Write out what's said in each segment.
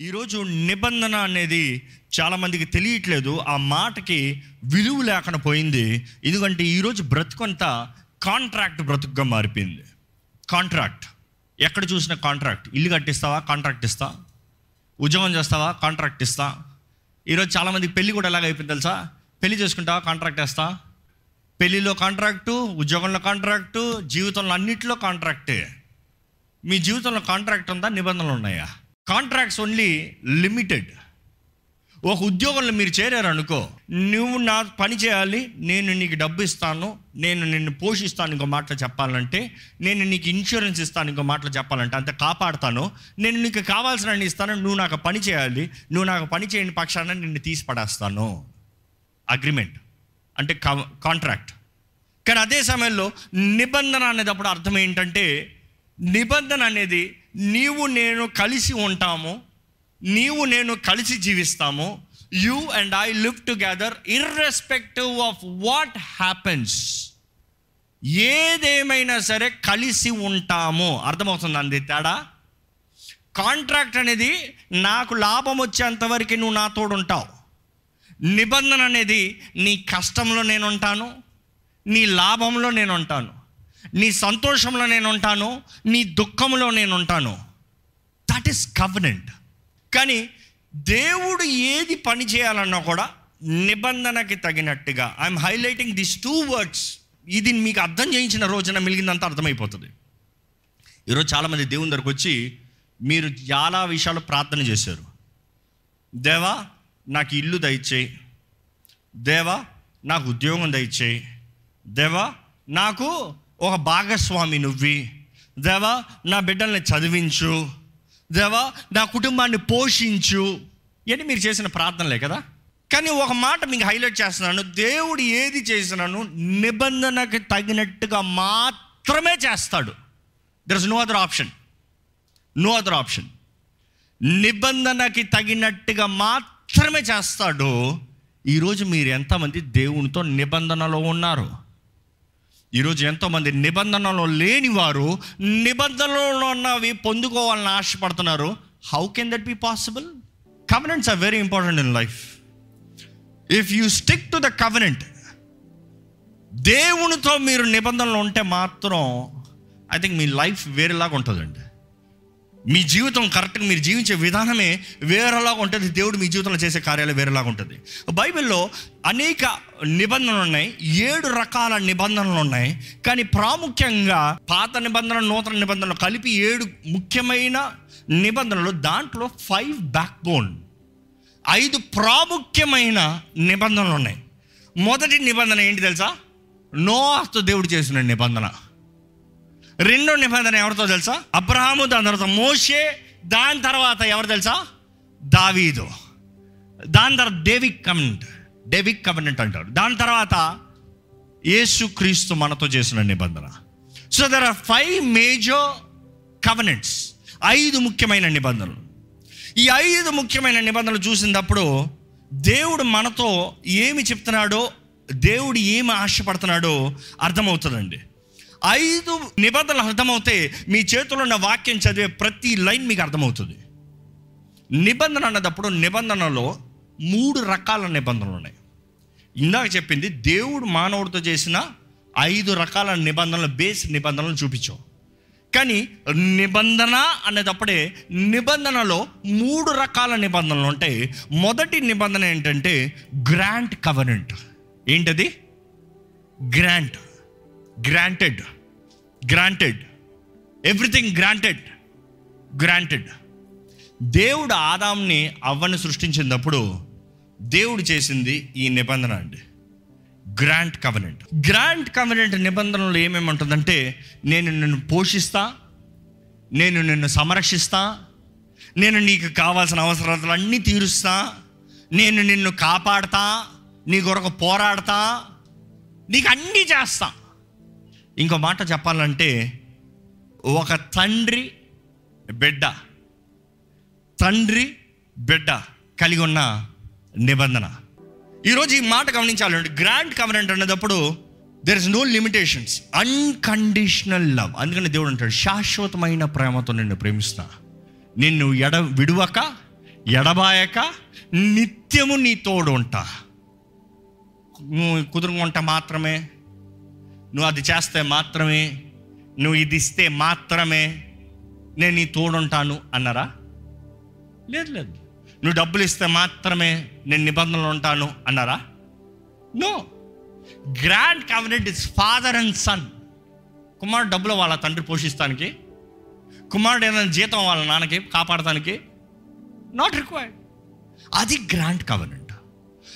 ఈరోజు నిబంధన అనేది చాలామందికి తెలియట్లేదు. ఆ మాటకి విలువ లేకుండా పోయింది. ఎందుకంటే ఈరోజు బ్రతుకంతా కాంట్రాక్ట్ బ్రతుకుగా మారిపోయింది. కాంట్రాక్ట్. ఎక్కడ చూసినా కాంట్రాక్ట్. ఇల్లు కట్టిస్తావా? కాంట్రాక్ట్ ఇస్తా. ఉద్యోగం చేస్తావా? కాంట్రాక్ట్ ఇస్తా. ఈరోజు చాలామందికి పెళ్ళి కూడా ఎలాగ అయిపోయింది తెలుసా? పెళ్ళి చేసుకుంటావా? కాంట్రాక్ట్ వేస్తా. పెళ్ళిలో కాంట్రాక్టు ఉద్యోగంలో కాంట్రాక్టు జీవితంలో అన్నిటిలో కాంట్రాక్టే. మీ జీవితంలో కాంట్రాక్ట్ ఉందా? నిబంధనలు ఉన్నాయా? కాంట్రాక్ట్స్ ఓన్లీ లిమిటెడ్ ఒక ఉద్యోగంలో మీరు చేరారు అనుకో నువ్వు నా పని చేయాలి నేను నీకు డబ్బు ఇస్తాను నేను నిన్ను పోషిస్తాను ఇంకో మాటలు చెప్పాలంటే నేను నీకు ఇన్సూరెన్స్ ఇస్తాను ఇంకో మాటలు చెప్పాలంటే అంత కాపాడుతాను నేను నీకు కావాల్సిన అన్ని ఇస్తాను నువ్వు నాకు పని చేయాలి నువ్వు నాకు పని చేయని పక్షాన నిన్ను తీసి పడేస్తాను అగ్రిమెంట్ అంటే కాంట్రాక్ట్ కానీ అదే సమయంలో నిబంధన అనేటప్పుడు అర్థం ఏంటంటే నిబంధన అనేది నీవు నేను కలిసి ఉంటాము నీవు నేను కలిసి జీవిస్తాము you and I live together irrespective of what happens ఏదేమైనా సరే కలిసి ఉంటాము. అర్థమవుతుంది అంది తేడా? కాంట్రాక్ట్ అనేది నాకు లాభం వచ్చేంత వరకు నువ్వు నా తోడు ఉంటావు. నిబంధన అనేది నీ కష్టంలో నేను ఉంటాను నీ లాభంలో నేను ఉంటాను. నీ సంతోషంలో నేను ఉంటాను నీ దుఃఖంలో నేను ఉంటాను దట్ ఈస్ కవనెంట్ కానీ దేవుడు ఏది పని చేయాలన్నా కూడా నిబంధనకి తగినట్టుగా I'm highlighting this two words ఇది మీకు అర్థం చేయించిన రోజున మిలిగిందంతా అర్థమైపోతుంది. ఈరోజు చాలామంది దేవుని దగ్గరకు వచ్చి మీరు చాలా విషయాలు ప్రార్థన చేశారు. దేవా నాకు ఇల్లు దయచేయి. దేవా నాకు ఉద్యోగం దయచేయి. దేవా నాకు ఒక భాగస్వామి నువ్వి. దేవా నా బిడ్డల్ని చదివించు. దేవా నా కుటుంబాన్ని పోషించు. అని మీరు చేసిన ప్రార్థనలే కదా? కానీ ఒక మాట మీకు హైలైట్ చేస్తున్నాను. దేవుడు ఏది చేసినాను నిబంధనకి తగినట్టుగా మాత్రమే చేస్తాడు. There is no other option no other option నిబంధనకి తగినట్టుగా మాత్రమే చేస్తాడు. ఈరోజు మీరు ఎంతమంది దేవునితో నిబంధనలో ఉన్నారు? ఈరోజు ఎంతోమంది నిబంధనలో లేని వారు నిబంధనలో ఉన్నవి పొందుకోవాలని ఆశపడుతున్నారు. How can that be possible covenants are very important in life if you stick to the covenant దేవునితో మీరు నిబంధనలు ఉంటే మాత్రం ఐ థింక్ మీ లైఫ్ వేరేలాగా ఉంటుందండి. మీ జీవితం కరెక్ట్గా మీరు జీవించే విధానమే వేరేలాగా ఉంటుంది. దేవుడు మీ జీవితంలో చేసే కార్యాలు వేరేలాగా ఉంటుంది. బైబిల్లో అనేక నిబంధనలు ఉన్నాయి. ఏడు రకాల నిబంధనలు ఉన్నాయి. కానీ ప్రాముఖ్యంగా పాత నిబంధనలు నూతన నిబంధనలు కలిపి ఏడు ముఖ్యమైన నిబంధనలు దాంట్లో ఫైవ్ బ్యాక్ బోన్ ఐదు ప్రాముఖ్యమైన నిబంధనలు ఉన్నాయి. మొదటి నిబంధన ఏంటి తెలుసా? నోహతో దేవుడు చేసిన నిబంధన. రెండో నిబంధన ఎవరితో తెలుసా? అబ్రహాము దాని తర్వాత మోషే దాని తర్వాత ఎవరు తెలుసా? దావీదు. దాని తర్వాత డేవిక్ కమెంట్. డేవిక్ కవెనెంట్ అంటారు దాని తర్వాత యేసు క్రీస్తు మనతో చేసిన నిబంధన. So there are five major covenants ఐదు ముఖ్యమైన నిబంధనలు. ఈ ఐదు ముఖ్యమైన నిబంధనలు చూసినప్పుడు దేవుడు మనతో ఏమి చెప్తున్నాడో దేవుడు ఏమి ఆశపడుతున్నాడో అర్థమవుతుందండి. ఐదు నిబంధనలు అర్థమవుతే మీ చేతిలో ఉన్న వాక్యం చదివే ప్రతి లైన్ మీకు అర్థమవుతుంది. నిబంధన అన్నదప్పుడు నిబంధనలో మూడు రకాల నిబంధనలు ఉన్నాయి. ఇందాక చెప్పింది దేవుడు మానవుడితో చేసిన ఐదు రకాల నిబంధనలు బేస్ నిబంధనలు చూపించాం కానీ నిబంధన అనేటప్పుడే నిబంధనలో మూడు రకాల నిబంధనలు ఉంటాయి. మొదటి నిబంధన ఏంటంటే గ్రాంట్ కవనెంట్. ఏంటది? Grant. Granted granted everything granted granted దేవుడు ఆదాంని అవ్వని సృష్టించినప్పుడు దేవుడు చేసింది ఈ నిబంధన అండి. గ్రాంట్ కవనెంట్ గ్రాంట్ కవనెంట్ నిబంధనలు ఏమేమి ఉంటుందంటే నేను నిన్ను పోషిస్తా నేను నిన్ను సంరక్షిస్తా నేను నీకు కావాల్సిన అవసరాలన్నీ తీరుస్తా నేను నిన్ను కాపాడతా నీ కొరకు పోరాడతా నీకు అన్నీ చేస్తా. ఇంకో మాట చెప్పాలంటే ఒక తండ్రి బిడ్డ తండ్రి బిడ్డ కలిగి ఉన్న నిబంధన. ఈరోజు ఈ మాట గమనించాలండి గ్రాండ్ కవరెంట్ అనేటప్పుడు there is no limitations unconditional love అందుకని దేవుడు అంటాడు శాశ్వతమైన ప్రేమతో నిన్ను ప్రేమిస్తా నిన్ను ఎడ విడువక ఎడబాయక నిత్యము నీ తోడు ఉంటా. నువ్వు కుదురుకుంటా మాత్రమే నువ్వు అది చేస్తే మాత్రమే నువ్వు ఇది ఇస్తే మాత్రమే నేను నీ తోడుంటాను అన్నారా? లేదు లేదు. నువ్వు డబ్బులు ఇస్తే మాత్రమే నేను నిబంధనలు ఉంటాను అన్నారా? No. Grand covenant is father and son. కుమారుడు డబ్బులు వాళ్ళ తండ్రి పోషిస్తానికి కుమారుడు ఏదైనా జీతం వాళ్ళ నాన్నకి కాపాడటానికి నాట్ రిక్వైర్డ్ అది గ్రాండ్ కవర్నెంట్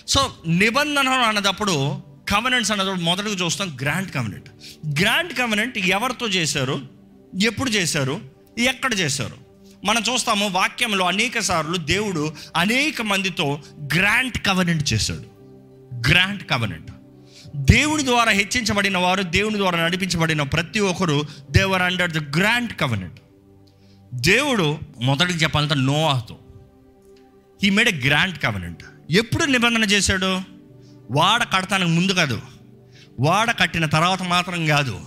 సో నిబంధన అన్నదప్పుడు కవనెంట్స్ అన్నప్పుడు మొదటగా చూస్తాం గ్రాండ్ కవనెంట్ గ్రాండ్ కవనెంట్ ఎవరితో చేశారు? ఎప్పుడు చేశారు? ఎక్కడ చేశారు? మనం చూస్తాము వాక్యంలో అనేక సార్లు దేవుడు అనేక మందితో గ్రాండ్ కవనెంట్ చేశాడు. గ్రాండ్ కవనెంట్ దేవుడి ద్వారా హెచ్చించబడిన వారు దేవుని ద్వారా నడిపించబడిన ప్రతి ఒక్కరు they were under the grand covenant దేవుడు మొదటికి చెప్పాలంటే నోవాతో. He made a grand covenant ఎప్పుడు నిబంధన చేశాడు? వాడ కడతానికి ముందు కాదు. వాడ కట్టిన తర్వాత మాత్రం కాదు.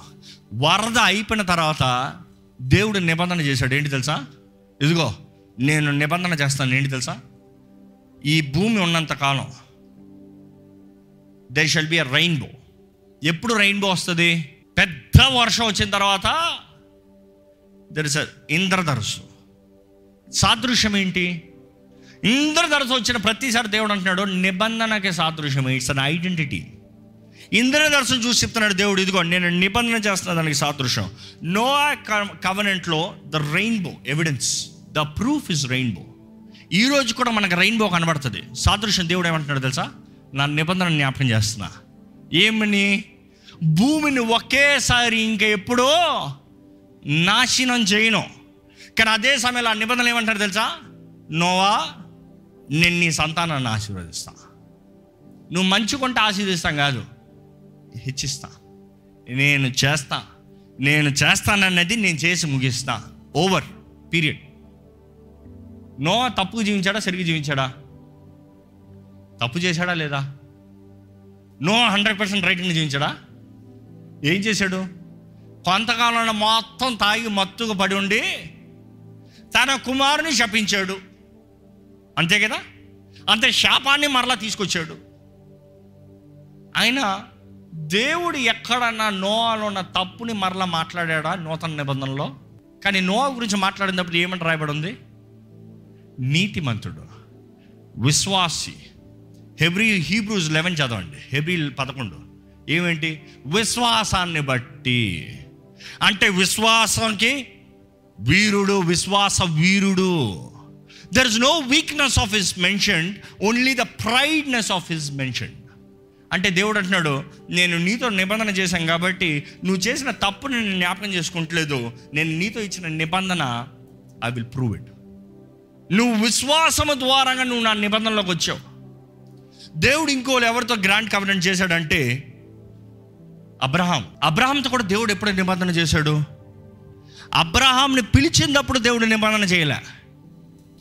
వరద అయిపోయిన తర్వాత దేవుడు నిబంధన చేశాడు. ఏంటి తెలుసా? ఇదిగో నేను నిబంధన చేస్తాను. ఏంటి తెలుసా? ఈ భూమి ఉన్నంత కాలం they shall be a rainbow ఎప్పుడు రెయిన్బో వస్తుంది? పెద్ద వర్షం వచ్చిన తర్వాత దర్ ఇస్ ఇంద్రధనుసు సాదృశ్యం ఏంటి? ఇంద్రధనుసు వచ్చిన ప్రతిసారి దేవుడు అంటున్నాడు నిబంధనకి సాదృశ్యం ఇట్స్ అన్ ఐడెంటిటీ ఇంద్రధనుసు చూసి చెప్తున్నాడు దేవుడు ఇదిగో నేను నిబంధన చేస్తున్న దానికి సాదృశ్యం. No కవనెంట్లో the rainbow evidence the proof is rainbow ఈ రోజు కూడా మనకు రెయిన్బో కనబడుతుంది. సాదృశ్యం దేవుడు ఏమంటున్నాడు తెలుసా? నా నిబంధన జ్ఞాపకం చేస్తున్నా. ఏమని? భూమిని ఒకేసారి ఇంకా ఎప్పుడో నాశనం చేయను. కానీ అదే సమయంలో ఆ నిబంధనలు ఏమంటారు తెలుసా? నోవా నేను నీ సంతానాన్ని ఆశీర్వదిస్తా. నువ్వు మంచుకుంటే ఆశీర్వదిస్తాం కాదు హెచ్చిస్తా. నేను చేస్తా నేను చేస్తానన్నది నేను చేసి ముగిస్తా. ఓవర్ పీరియడ్ నో తప్పు జీవించాడా సరిగ్గా జీవించాడా? తప్పు చేశాడా లేదా? నో హండ్రెడ్ పర్సెంట్ రైటింగ్ జీవించాడా? ఏం చేశాడు? కొంతకాలంలో మొత్తం తాగి మత్తుగా పడి ఉండి తన కుమారుని శపించాడు. అంతే కదా? అంతే శాపాన్ని మరలా తీసుకొచ్చాడు. అయినా దేవుడు ఎక్కడన్నా నోవాలో ఉన్న తప్పుని మరలా మాట్లాడా నూతన నిబంధనలో? కానీ నోవా గురించి మాట్లాడినప్పుడు ఏమని రాయబడి ఉంది నీతిమంతుడు విశ్వాసి. హెబ్రి హీబ్రూజ్ లెవెన్ చదవండి. హెబ్రి పదకొండు. ఏమేంటి? విశ్వాసాన్ని బట్టి. అంటే విశ్వాసంకి వీరుడు విశ్వాస వీరుడు. There is no weakness of his mention only the prideness of his mention అంటే దేవుడు అంటున్నాడు నేను నీతో నిబంధన చేశాను కాబట్టి నువ్వు చేసిన తప్పును నేను జ్ఞాపకం చేసుకుంటలేదు. నేను నీతో ఇచ్చిన నిబంధన ఐ విల్ ప్రూవ్ ఇట్ నువ్వు విశ్వాసము ద్వారంగా నువ్వు నా నిబంధనలోకి వచ్చావు. దేవుడు ఇంకోళ్ళు ఎవరితో గ్రాండ్ కవర్నెంట్ చేశాడంటే అబ్రహాం అబ్రహాంతో కూడా దేవుడు ఎప్పుడు నిబంధన చేశాడు? అబ్రహాంని పిలిచినప్పుడు దేవుడు నిబంధన చేయలే.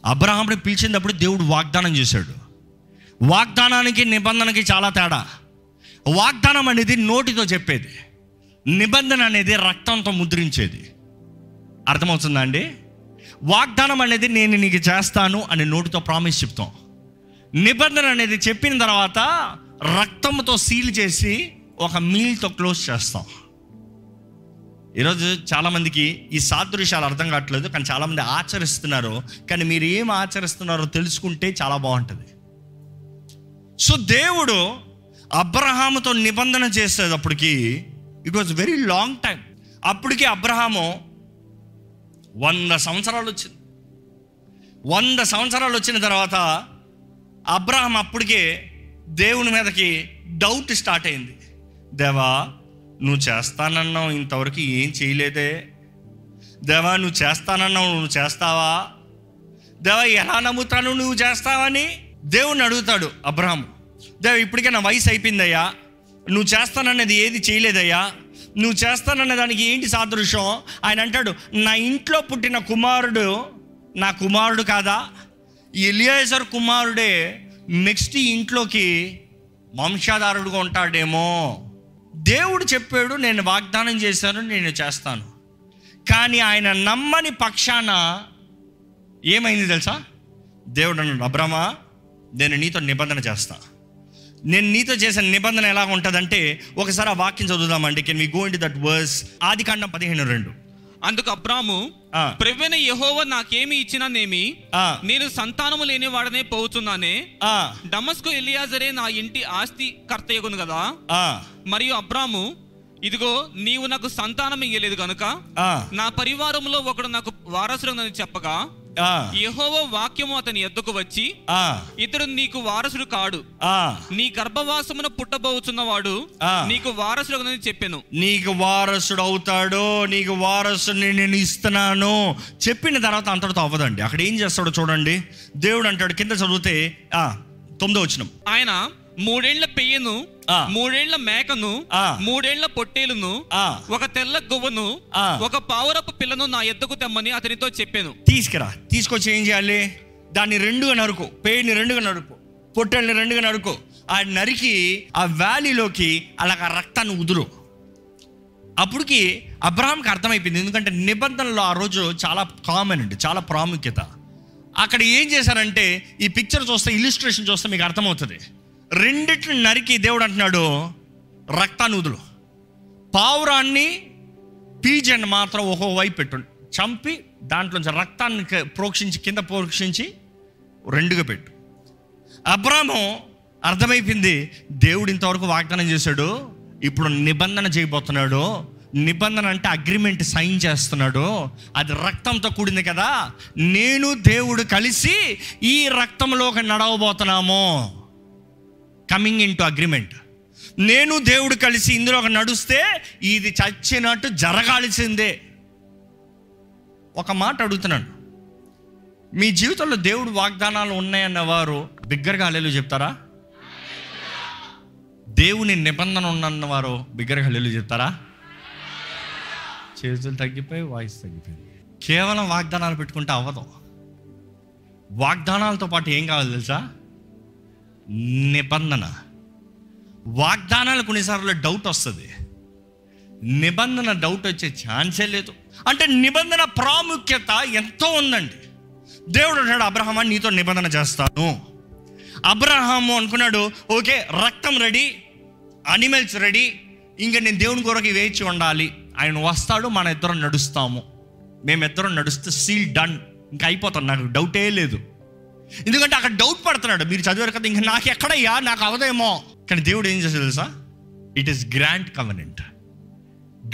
అబ్రహాముని పిలిచినప్పుడు దేవుడు వాగ్దానం చేశాడు. వాగ్దానానికి నిబంధనకి చాలా తేడా. వాగ్దానం అనేది నోటితో చెప్పేది. నిబంధన అనేది రక్తంతో ముద్రించేది. అర్థమవుతుందా అండి? వాగ్దానం అనేది నేను నీకు చేస్తాను అని నోటితో ప్రామిస్ చెప్తాం. నిబంధన అనేది చెప్పిన తర్వాత రక్తంతో సీల్ చేసి ఒక మీల్తో క్లోజ్ చేస్తాం. ఈరోజు చాలామందికి ఈ సాదృశ్యాలు అర్థం కావట్లేదు కానీ చాలామంది ఆచరిస్తున్నారు. కానీ మీరు ఏం ఆచరిస్తున్నారో తెలుసుకుంటే చాలా బాగుంటుంది. సో దేవుడు అబ్రహాముతో నిబంధన చేసేటప్పటికి it was very long time అప్పటికి అబ్రహాము వంద సంవత్సరాలు వచ్చింది. వంద సంవత్సరాలు వచ్చిన తర్వాత అబ్రహం అప్పటికే దేవుని మీదకి డౌట్ స్టార్ట్ అయింది. దేవా నువ్వు చేస్తానన్నావు ఇంతవరకు ఏం చేయలేదే. దేవా నువ్వు చేస్తానన్నావు నువ్వు చేస్తావా? దేవా ఎలా నమ్ముతాను నువ్వు చేస్తావని? దేవుణ్ణి అడుగుతాడు అబ్రహం దేవ ఇప్పటికే నా వయసు అయిపోయిందయ్యా. నువ్వు చేస్తానన్నది ఏది చేయలేదయ్యా. నువ్వు చేస్తానన్న దానికి ఏంటి సాదృశ్యం? ఆయన అంటాడు నా ఇంట్లో పుట్టిన కుమారుడు నా కుమారుడు కాదా? ఎలియాజర్ కుమారుడే నెక్స్ట్ ఇంట్లోకి వంశాధారుడుగా ఉంటాడేమో. దేవుడు చెప్పాడు నేను వాగ్దానం చేశాను నేను చేస్తాను. కానీ ఆయన నమ్మని పక్షాన ఏమైంది తెలుసా? దేవుడు అన్నాడు అబ్రహ్మా నేను నీతో నిబంధన చేస్తా. నేను నీతో చేసిన నిబంధన ఎలా ఉంటుందంటే ఒకసారి ఆ వాక్యం చదువుదామండి. Can we go in that verse ఆది కాండం పదిహేను రెండు. అందుకు అబ్రాము. ప్రవ్వెన యహోవ నాకేమి ఇచ్చిననేమి. నేను సంతానము లేని వాడనే పోవుతున్నానే ఆ, డమస్కు ఎలియాజరే నా ఇంటి ఆస్తి కర్తయ్యగును కదా? మరియు అబ్రాము ఇదిగో నీవు నాకు సంతానం ఇయ్యలేదు గనుక ఆ, నా పరివారంలో ఒకడు నాకు వారసుడనని చెప్పగా యెహోవా వాక్యము అతని ఎద్దుకు వచ్చి ఆ, ఇతడు నీకు వారసుడు కాడు. ఆ. నీ గర్భవాసమున పుట్టబోచున్నవాడు ఆ. నీకు వారసుడని చెప్పాను. నీకు వారసుడు అవుతాడు నీకు వారసుని నేను ఇస్తున్నాను. చెప్పిన తర్వాత అంతటితో అవ్వదండి. అక్కడ ఏం చేస్తాడో చూడండి. దేవుడు అంటాడు కింద చదివితే ఆ తొమ్మిదో వచ్చిన ఆయన మూడేళ్ళ పెయ్యను. మూడేళ్ళ మేకను. మూడేళ్ళ పొట్టేలును. ఒక తెల్ల గువ్వను. ఒక పావురపు పిల్లను నా ఎద్దుకు తెమ్మని అతనితో చెప్పాను తీసుకురా తీసుకొచ్చి ఏం చేయాలి దాన్ని రెండుగా నరుకు పేరుని రెండుగా నరుకు పొట్టెల్ని రెండుగా నరుకు ఆ నరికి ఆ వ్యాలీలోకి అలాగ రక్తాన్ని ఉదురు అప్పటికి అబ్రహాంకి అర్థమైపోయింది ఎందుకంటే నిబంధనలు ఆ రోజు చాలా కామన్ అండి చాలా ప్రాముఖ్యత అక్కడ ఏం చేశారంటే ఈ పిక్చర్ చూస్తే ఇల్లుస్ట్రేషన్ చూస్తే మీకు అర్థమవుతుంది రెండిటిని నరికి దేవుడు అంటున్నాడు రక్తాన్ని ఉదులు పావురాన్ని పీజన్ మాత్రం ఒక్కో వైపు పెట్టు చంపి దాంట్లోంచి రక్తాన్ని ప్రోక్షించి కింద ప్రోక్షించి రెండుగా పెట్టు. అబ్రాము అర్థమైపోయింది దేవుడు ఇంతవరకు వాగ్దానం చేశాడు ఇప్పుడు నిబంధన చేయబోతున్నాడు నిబంధన అంటే అగ్రిమెంట్ సైన్ చేస్తున్నాడు అది రక్తంతో కూడింది కదా నేను దేవుడు కలిసి ఈ రక్తంలోకి నడవబోతున్నామో నడవబోతున్నాము. కమింగ్ ఇన్ టు అగ్రిమెంట్ నేను దేవుడు కలిసి ఇందులో ఒక నడుస్తే ఇది చచ్చినట్టు జరగాల్సిందే. ఒక మాట అడుగుతున్నాను. మీ జీవితంలో దేవుడు వాగ్దానాలు ఉన్నాయన్న వారు బిగ్గరగా హల్లెలు చెప్తారా? దేవుని నిబంధన ఉన్నన్న వారు బిగ్గరగా హల్లెలు చెప్తారా? చేతులు తగ్గిపోయి వాయిస్ తగ్గిపోయింది. కేవలం వాగ్దానాలు పెట్టుకుంటే అవ్వదు. వాగ్దానాలతో పాటు ఏం కావాలి తెలుసా? నిబంధన. వాగ్దానాలు కొన్నిసార్లు డౌట్ వస్తుంది. నిబంధన డౌట్ వచ్చే ఛాన్సే లేదు. అంటే నిబంధన ప్రాముఖ్యత ఎంతో ఉందండి. దేవుడు అంటాడు అబ్రహమా నీతో నిబంధన చేస్తాను. అబ్రహాము అనుకున్నాడు ఓకే రక్తం రెడీ అనిమల్స్ రెడీ ఇంకా నేను దేవుని కొరకు వేచి ఉండాలి. ఆయన వస్తాడు మన ఇద్దరం నడుస్తాము. మేమిద్దరం నడుస్తే సీల్ డన్. ఇంకా అయిపోతాం నాకు డౌటే లేదు. ఎందుకంటే అక్కడ డౌట్ పడుతున్నాడు. మీరు చదివారు కదా ఇంకా నాకు ఎక్కడయ్యా? నాకు అవదేమో. కానీ దేవుడు ఏం చేసే తెలుసా? It is grand covenant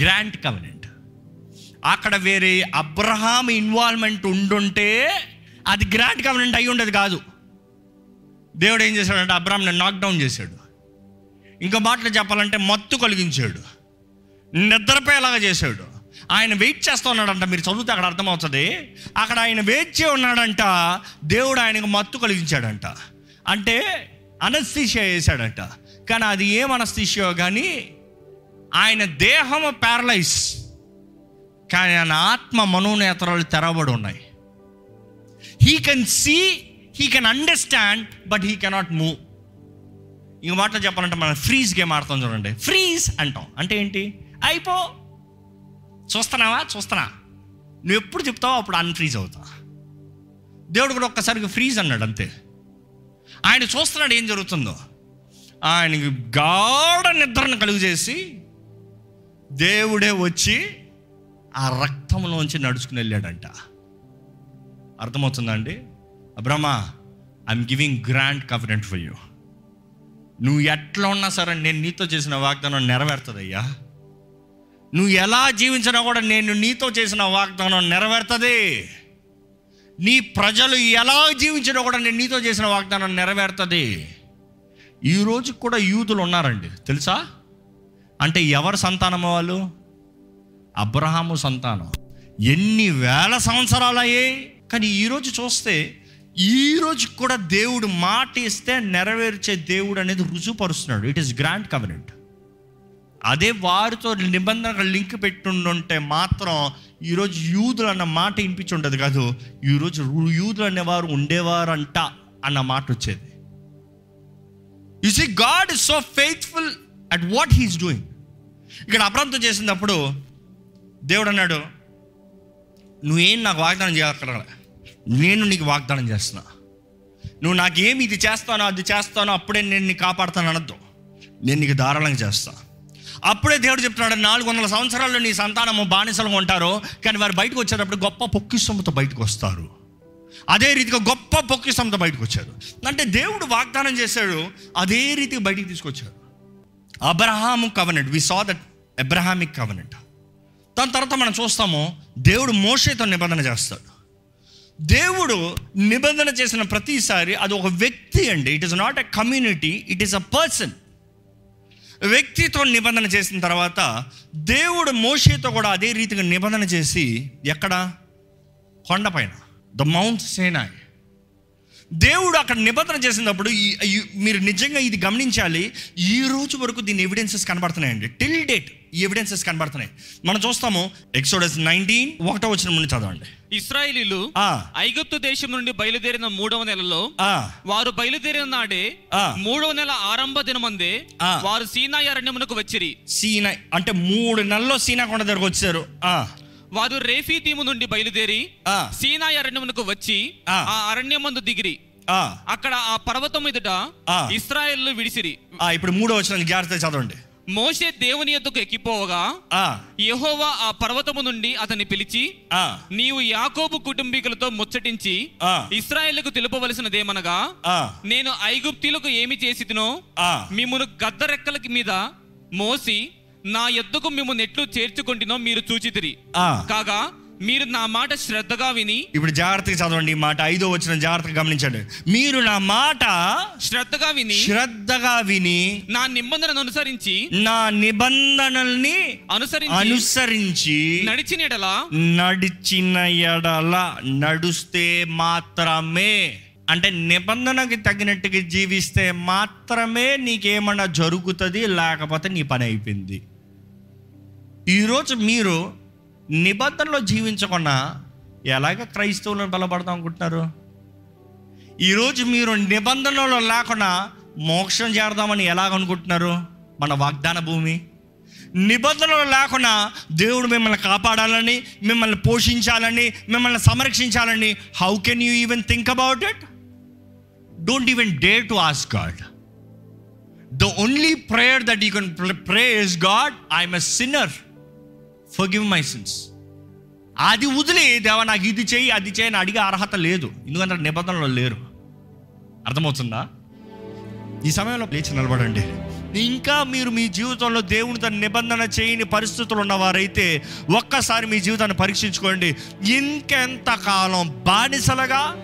grand covenant అక్కడ వేరే అబ్రహాం ఇన్వాల్వ్మెంట్ ఉండుంటే అది గ్రాండ్ కవనెంట్ అయి ఉండేది కాదు. దేవుడు ఏం చేశాడంటే అబ్రహాం నాక్ డౌన్ చేశాడు. ఇంకో మాటలు చెప్పాలంటే మత్తు కలిగించాడు. నిద్రపోయేలాగా చేశాడు. ఆయన వెయిట్ చేస్తూ ఉన్నాడంట. మీరు చదివితే అక్కడ అర్థమవుతుంది. అక్కడ ఆయన వెయిట్ చేయ ఉన్నాడంట. దేవుడు ఆయనకు మత్తు కలిగించాడంట. అంటే అనస్థిషియా వేశాడంట. కానీ అది ఏం అనస్థిషియో కానీ ఆయన దేహము ప్యారలైజ్ కానీ ఆయన ఆత్మ మనోనేత్రాలు తెరవబడి ఉన్నాయి. He can see he can understand but he cannot move ఇంక మాటలు చెప్పాలంటే మనం ఫ్రీజ్ గేమ్ ఆడతాం చూడండి. ఫ్రీజ్ అంటాం. అంటే ఏంటి? అయిపో చూస్తున్నావా? చూస్తున్నా. నువ్వు ఎప్పుడు చెప్తావో అప్పుడు అన్ఫ్రీజ్ అవుతా. దేవుడు కూడా ఒక్కసారికి ఫ్రీజ్ అన్నాడు అంతే. ఆయన చూస్తున్నాడు ఏం జరుగుతుందో. ఆయనకి గాఢ నిద్రను కలుగు చేసి దేవుడే వచ్చి ఆ రక్తంలోంచి నడుచుకుని వెళ్ళాడంట. అర్థమవుతుందా అండి? Abraham I'm giving grand covenant for you నువ్వు ఎట్లా ఉన్నా సరే నేను నీతో చేసిన వాగ్దానం నెరవేరుతుందయ్యా. నువ్వు ఎలా జీవించినా కూడా నేను నీతో చేసిన వాగ్దానం నెరవేరుతుంది. నీ ప్రజలు ఎలా జీవించినా కూడా నేను నీతో చేసిన వాగ్దానం నెరవేరుతుంది. ఈ కూడా యూదులు ఉన్నారండి. తెలుసా? అంటే ఎవరి సంతానం వాళ్ళు? అబ్రహాము సంతానం. ఎన్ని వేల సంవత్సరాలు అయ్యాయి కానీ ఈరోజు చూస్తే ఈ కూడా దేవుడు మాట ఇస్తే నెరవేర్చే దేవుడు అనేది రుజుపరుస్తున్నాడు ఇట్ ఈస్ గ్రాండ్ కవరెంట్ అదే వారితో నిబంధనలు లింక్ పెట్టుంటే మాత్రం ఈరోజు యూదులు అన్న మాట వినిపించి ఉండదు కాదు. ఈరోజు యూదులు అనేవారు ఉండేవారంట అన్న మాట వచ్చేది. You see God is so faithful at what he's doing ఇక్కడ అప్రాంతం చేసినప్పుడు దేవుడు అన్నాడు నువ్వేం నాకు వాగ్దానం చేయక్కర్లే నేను నీకు వాగ్దానం చేస్తున్నా. నువ్వు నాకేమి ఇది చేస్తానో అది చేస్తానో అప్పుడే నేను నీకు కాపాడుతాను అనొద్దు నేను నీకు ధారాళంగా చేస్తాను అప్పుడే దేవుడు చెప్తున్నాడు నాలుగు వందల సంవత్సరాల్లో నీ సంతానము బానిసలు ఉంటారు కానీ వారు బయటకు వచ్చేటప్పుడు గొప్ప పొక్కిసొమ్మతో బయటకు వస్తారు. అదే రీతిగా గొప్ప పొక్కిసంతో బయటకు వచ్చారు. అంటే దేవుడు వాగ్దానం చేశాడు అదే రీతిగా బయటికి తీసుకొచ్చాడు Abraham covenant we saw that Abrahamic covenant దాని తర్వాత మనం చూస్తాము దేవుడు మోషేతో నిబంధన చేస్తాడు. దేవుడు నిబంధన చేసిన ప్రతిసారి అది ఒక వ్యక్తి అండి. It is not a community it is a person వ్యక్తితో నిబంధన చేసిన తర్వాత దేవుడు మోషేతో కూడా అదే రీతిగా నిబంధన చేసి ఎక్కడ? కొండపైన ద మౌంట్ సేనాయ్ దేవుడు అక్కడ నిబంధన చేసినప్పుడు ఈ- మీరు నిజంగా ఇది గమనించాలి. ఈ రోజు వరకు దీని ఎవిడెన్సెస్ కనబడుతున్నాయండి. టిల్ డేట్ ఎవిడెన్సెస్ కనబడుతున్నాయి. మనం చూస్తాము ఎక్సోడస్ నైన్టీన్ ఒకటో వచ్చిన ముందు చదవండి. ఇస్రాయేలీలు ఆ. ఐగుప్తు దేశం నుండి బయలుదేరిన మూడవ నెలలో ఆ, వారు బయలుదేరిన నాడే ఆ. మూడవ నెల ఆరంభ దినమందే. వారు సీనాయి అరణ్యమునకు వచ్చిరి. సీనా అంటే మూడు నెలల్లో సీనా కొండ దగ్గరకు వచ్చారు. వారు రేఫీతీము నుండి బయలుదేరి ఆ, సీనాయి అరణ్యమునకు వచ్చి ఆ. అరణ్యమందు దిగిరి. ఆ, అక్కడ ఆ పర్వతం మీదట ఆ. ఇస్రాయేల్ విడిసిరి. ఆ, ఇప్పుడు మూడో వచ్చిన జాగ్రత్త చదవండి. మోషే దేవుని యొద్దకు ఎక్కిపోవగా ఆ, యెహోవా ఆ పర్వతము నుండి అతన్ని పిలిచి ఆ, నీవు యాకోబు కుటుంబీకులతో ముచ్చటించి. ఇస్రాయేళ్ళకు తెలుపవలసినదేమనగా నేను ఐగుప్తీలకు ఏమి చేసి. మిమ్మును గద్దరెక్కలకి మీద మోసి నా ఎద్దుకు మిమ్ము నెట్లు చేర్చుకుంటునో మీరు చూచితిరి. కాగా మీరు నా మాట శ్రద్ధగా విని ఇప్పుడు జాగ్రత్తగా చదవండి ఈ మాట. ఐదో వచ్చిన జాగ్రత్తగా గమనించండి. మీరు నా మాట శ్రద్ధగా విని శ్రద్ధగా విని నా నిబంధనను అనుసరించి నా నిబంధనల్ని అనుసరించి అనుసరించి నడిచిన ఎడల నడిచిన ఎడల నడుస్తే మాత్రమే. అంటే నిబంధనకి తగినట్టుగా జీవిస్తే మాత్రమే నీకేమన్నా జరుగుతుంది లేకపోతే నీ పని అయిపోయింది. ఈరోజు మీరు నిబంధనలో జీవించకుండా ఎలాగ క్రైస్తవులను బలపడదాం అనుకుంటున్నారు? ఈరోజు మీరు నిబంధనలో లేకుండా మోక్షం చేరదామని ఎలాగనుకుంటున్నారు మన వాగ్దాన భూమి. నిబంధనలు లేకుండా దేవుడు మిమ్మల్ని కాపాడాలని మిమ్మల్ని పోషించాలని మిమ్మల్ని సంరక్షించాలని how can you even think about it don't even dare to ask God the only prayer that you can pray is God I'm a sinner forgive my sins అది వదిలి దేవా నాకు ఇది చేయి అది చేయని అడిగే అర్హత లేదు. ఎందుకంటే నిబంధనలు లేరు. అర్థమవుతుందా? ఈ సమయంలో లేచి నిలబడండి. ఇంకా మీరు మీ జీవితంలో దేవునితో నిబంధన చేయని పరిస్థితులు ఉన్నవారైతే ఒక్కసారి మీ జీవితాన్ని పరీక్షించుకోండి. ఇంకెంత కాలం బానిసలుగా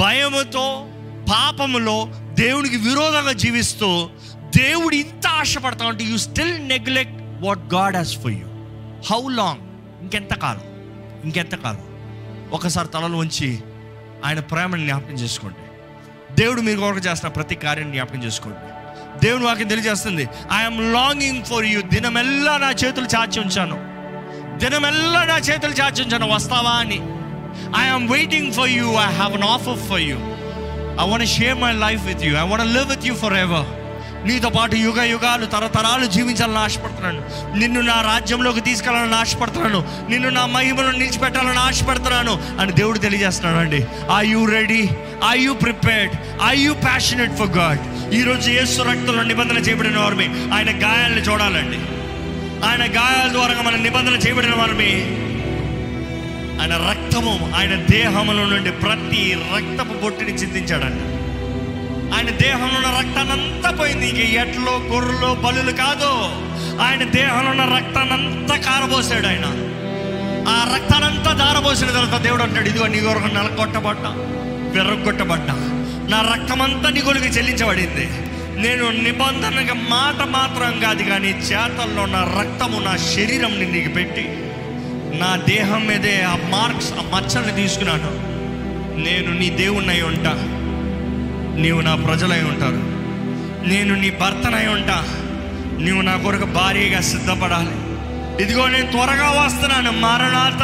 భయముతో పాపములో దేవునికి విరోధంగా జీవిస్తూ దేవుడు ఇంత ఆశపడతా ఉంటే you still neglect what God has for you how long ఇంకెంత ఇంకెంతకాలం ఒకసారి తలలు ఉంచి ఆయన ప్రేమను జ్ఞాపకం చేసుకోండి. దేవుడు మీరు కొరకు చేస్తున్న ప్రతి కార్యాన్ని జ్ఞాపకం చేసుకోండి. దేవుని వాక్యం తెలియజేస్తుంది ఐఎమ్ లాంగింగ్ ఫర్ యూ దినమెల్లా నా చేతులు చాచి ఉంచాను. దినమెల్లా నా చేతులు చాచి ఉంచాను. వస్తావా అని. I'm waiting for you I have an offer for you I want share my life with you I want live with you forever నీతో పాటు యుగ యుగాలు తరతరాలు జీవించాలని ఆశపడుతున్నాను. నిన్ను నా రాజ్యంలోకి తీసుకెళ్ళాలని ఆశపడుతున్నాను. నిన్ను నా మహిమను నిలిచిపెట్టాలని ఆశపడుతున్నాను అని దేవుడు తెలియజేస్తున్నాడు అండి. I you ready I you prepared I you passionate for God ఈరోజు యేసు రక్తంలో నిబంధన చేయబడిన వారిని ఆయన గాయాలను చూడాలండి. ఆయన గాయాల ద్వారా మన నిబంధన చేయబడిన వారిని ఆయన రక్తము ఆయన దేహములో నుండి ప్రతి రక్తపు బొట్టిని చిందించాడంట. ఆయన దేహంలో ఉన్న రక్తానంతా పోయింది. ఇక ఎట్లో గొర్రెలో బలులు కాదు. ఆయన దేహంలో ఉన్న రక్తానంతా కారబోసాడు ఆయన. ఆ రక్తానంతా దారబోసిన తర్వాత దేవుడు అంటాడు ఇదిగో నీ కొరకు నలగొట్టబడ్డా విరగొట్టబడ్డా నా రక్తమంతా నీ కొరకు చెల్లించబడింది. నేను నిబంధనగా మాట మాత్రం కాదు కానీ చేతల్లో నా రక్తము నా శరీరం నీకు పెట్టి నా దేహం మీదే ఆ మార్క్స్ ఆ మచ్చల్ని తీసుకున్నాను. నేను నీ దేవుణ్ణి ఉంటా. నీవు నా ప్రజలై ఉంటారు నేను నీ భర్తనై ఉంటా. నీవు నా కొరకు భారీగా సిద్ధపడాలి. ఇదిగో నేను త్వరగా వస్తున్నాను మారణాత.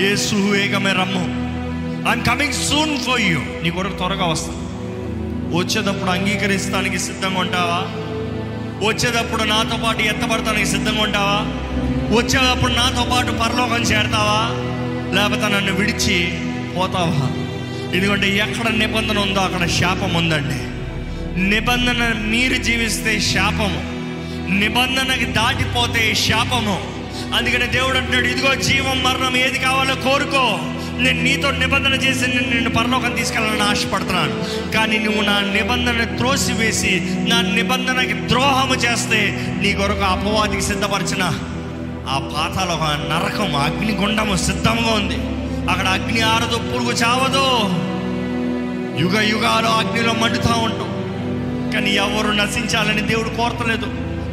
ఏ సుహువేగమే రమ్ము. I'm coming soon for you నీ కొరకు త్వరగా వస్తాను వచ్చేటప్పుడు అంగీకరిస్తానికి సిద్ధంగా ఉంటావా? వచ్చేటప్పుడు నాతో పాటు ఎత్తపడతానికి సిద్ధంగా ఉంటావా? వచ్చేటప్పుడు నాతో పాటు పరలోకం చేరతావా? లేకపోతే నన్ను విడిచి పోతావా? ఎందుకంటే ఎక్కడ నిబంధన ఉందో అక్కడ శాపం ఉందండి. నిబంధన మీరు జీవిస్తే శాపము. నిబంధనకి దాటిపోతే శాపము. అందుకని దేవుడు అంటున్నాడు ఇదిగో జీవం మరణం ఏది కావాలో కోరుకో. నేను నీతో నిబంధన చేసి నేను నిన్ను పరలోకం తీసుకెళ్ళాలని ఆశపడుతున్నాను. కానీ నువ్వు నా నిబంధన త్రోసివేసి నా నిబంధనకి ద్రోహము చేస్తే నీ కొరకు అపవాదికి సిద్ధపరిచిన ఆ పాతాల ఒక నరకం అగ్నిగుండము సిద్ధంగా ఉంది. అక్కడ అగ్ని ఆరదు పురుగు చావదు. యుగ యుగాలు అగ్నిలో మండుతూ ఉంటాం. కానీ ఎవరు నశించాలని దేవుడు కోరతలేదు.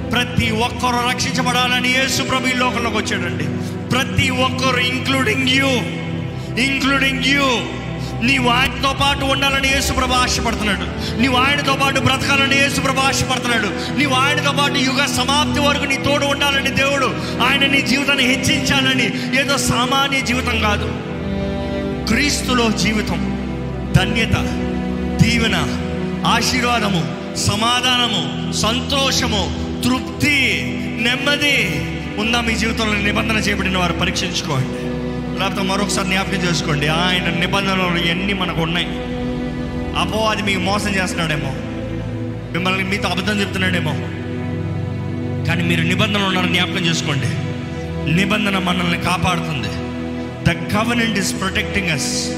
ప్రతి ఒక్కరు రక్షించబడాలని యేసు ప్రభు ఈ లోకంలోకి వచ్చాడండి. ప్రతి ఒక్కరు ఇంక్లూడింగ్ యూ ఇంక్లూడింగ్ యూ నీవు ఆయనతో పాటు ఉండాలని యేసుప్రభ ఆశపడుతున్నాడు. నీవు ఆయనతో పాటు బ్రతకాలని యేసుప్రభ ఆశపడుతున్నాడు. నీవు ఆయనతో పాటు యుగ సమాప్తి వరకు నీ తోడు ఉండాలని దేవుడు ఆయన నీ జీవితాన్ని హెచ్చించాలని ఏదో సామాన్య జీవితం కాదు. క్రీస్తులో జీవితం ధన్యత దీవెన ఆశీర్వాదము సమాధానము సంతోషము తృప్తి నెమ్మది ఉందా మీ జీవితంలో? నిబంధన చేయబడిన వారు పరీక్షించుకోండి. లేకపోతే మరొకసారి జ్ఞాపకం చేసుకోండి. ఆయన నిబంధనలు ఎన్ని మనకు ఉన్నాయి? అపోవాది మీకు మోసం చేస్తున్నాడేమో. మిమ్మల్ని మీతో అబద్ధం చెప్తున్నాడేమో. కానీ మీరు నిబంధనలు ఉన్నారని జ్ఞాపకం చేసుకోండి. నిబంధన మనల్ని కాపాడుతుంది. The covenant is protecting us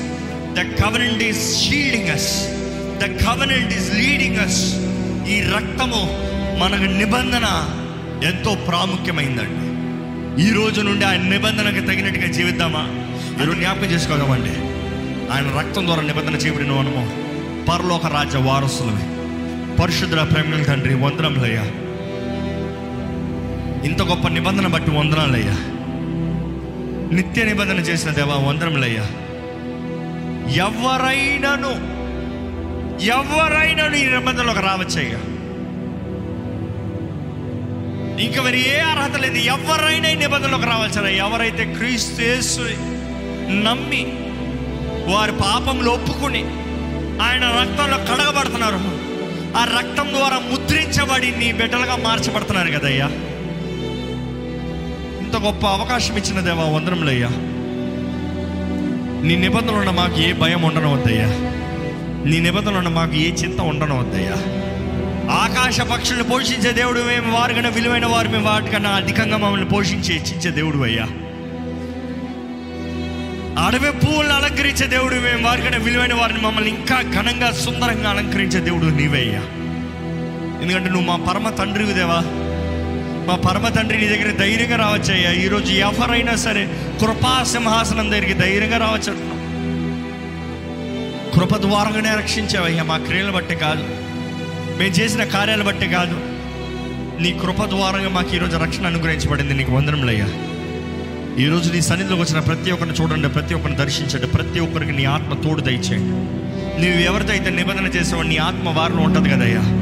the covenant is shielding us the covenant is leading us ఈ రక్తము మనకు నిబంధన ఎంతో ప్రాముఖ్యమైందండి. ఈ రోజు నుండి ఆయన నిబంధనకు తగినట్టుగా జీవిద్దామా? మీరు జ్ఞాపకం చేసుకోదామండి ఆయన రక్తం ద్వారా నిబంధన చేయబడిన మనము పరలోక రాజ్య వారసులమే. పరిశుద్ధ ప్రేమల తండ్రి వందనములయ్యా. ఇంత గొప్ప నిబంధన బట్టి వందనాలయ్యా. నిత్య నిబంధన చేసిన దేవా వందరములయ్యా ఎవరైనాను ఎవరైనా ఈ నిబంధనలోకి రావచ్చయ్యా. ఇంకా మరి ఏ అర్హత లేదు. ఎవరైనా ఈ నిబంధనలోకి రావాల్సిన ఎవరైతే క్రీస్తు నమ్మి వారి పాపంలో ఒప్పుకుని ఆయన రక్తంలో కడగబడుతున్నారు ఆ రక్తం ద్వారా ముద్రించబడి నీ బిడ్డలుగా మార్చబడుతున్నారు కదయ్యా. గొప్ప అవకాశం ఇచ్చిన దేవా వందనములయ్యా. నీ నిబంధనలు ఉన్న మాకు ఏ భయం ఉండనవద్దయ్యా. నీ నిబంధనలు ఉన్న మాకు ఏ చింత ఉండనవద్దయ్యా. ఆకాశ పక్షులను పోషించే దేవుడు మేము వారికన్నా విలువైన వారు మేము వాటికన్నా అధికంగా మమ్మల్ని పోషించి ఇచ్చే దేవుడు అయ్యా. అడవి పువ్వులను అలంకరించే దేవుడు మేము వారికన్నా విలువైన వారిని మమ్మల్ని ఇంకా ఘనంగా సుందరంగా అలంకరించే దేవుడు నీవే అయ్యా. ఎందుకంటే నువ్వు మా పరమ తండ్రివి దేవా. మా పరమ తండ్రి నీ దగ్గర ధైర్యంగా రావచ్చయ్యా ఈరోజు ఎవరైనా సరే కృపా సింహాసనం దగ్గరికి ధైర్యంగా రావచ్చు అంటున్నాం. కృప ద్వారంగానే రక్షించావయ్యా మా క్రియలు బట్టి కాదు మేము చేసిన కార్యాలు బట్టి కాదు. నీ కృప ద్వారంగా మాకు ఈరోజు రక్షణ అనుగ్రహించబడింది. నీకు వందనములయ్యా ఈరోజు నీ సన్నిధిలోకి వచ్చిన ప్రతి ఒక్కరిని చూడండి ప్రతి ఒక్కరిని దర్శించండి ప్రతి ఒక్కరికి నీ ఆత్మ తోడు దయచేయండి. నువ్వు ఎవరితో అయితే నిబంధన చేసావో నీ ఆత్మ వారిలో ఉంటుంది కదయ్యా.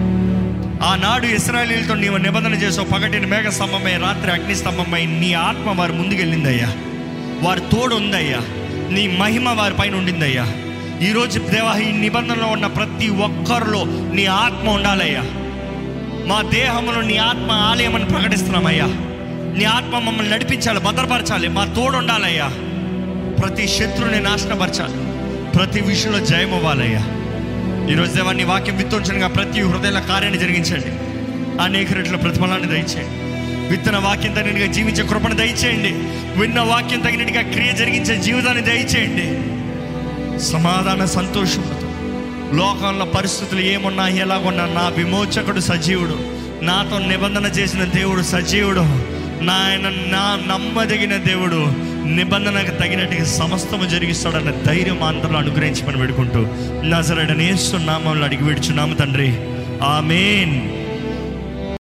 ఆనాడు ఇస్రాయలీలతో నీవు నిబంధన చేసావు పగటిని మేఘ స్తంభమై రాత్రి అగ్ని స్తంభమై నీ ఆత్మ వారి ముందుకెళ్ళిందయ్యా. వారి తోడు ఉందయ్యా. నీ మహిమ వారి పైన ఉండిందయ్యా. ఈరోజు దేవా ఈ నిబంధనలో ఉన్న ప్రతి ఒక్కరిలో నీ ఆత్మ ఉండాలయ్యా. మా దేహంలో నీ ఆత్మ ఆలయమని ప్రకటిస్తున్నామయ్యా. నీ ఆత్మ మమ్మల్ని నడిపించాలి భద్రపరచాలి. మా తోడు ఉండాలయ్యా. ప్రతి శత్రుని నాశనపరచాలి. ప్రతి విషయంలో జయమవ్వాలయ్యా. ఈరోజు దేవాన్ని వాక్యం విత్తోంచనగా ప్రతి హృదయాల కార్యాన్ని జరిగించండి. అనేక రెట్ల ప్రతిఫలాన్ని దయచేయండి. విత్తన వాక్యం తగినట్టుగా జీవించే కృపను దయచేయండి. విన్న వాక్యం తగినట్టుగా క్రియ జరిగించే జీవితాన్ని దయచేయండి. సమాధాన సంతోషంతో లోకంలో పరిస్థితులు ఏమున్నా ఎలాగున్నా నా విమోచకుడు సజీవుడు. నాతో నిబంధన చేసిన దేవుడు సజీవుడు. నాయన నా నమ్మదగిన దేవుడు. నిబంధనకు తగినట్టుగా సమస్తము జరిగిస్తాడన్న ధైర్యం అందరూ అనుగ్రహించమని పెడుకుంటూ నజరడనేస్తున్నామని అడిగి విడుచున్నాము తండ్రి. ఆమెన్.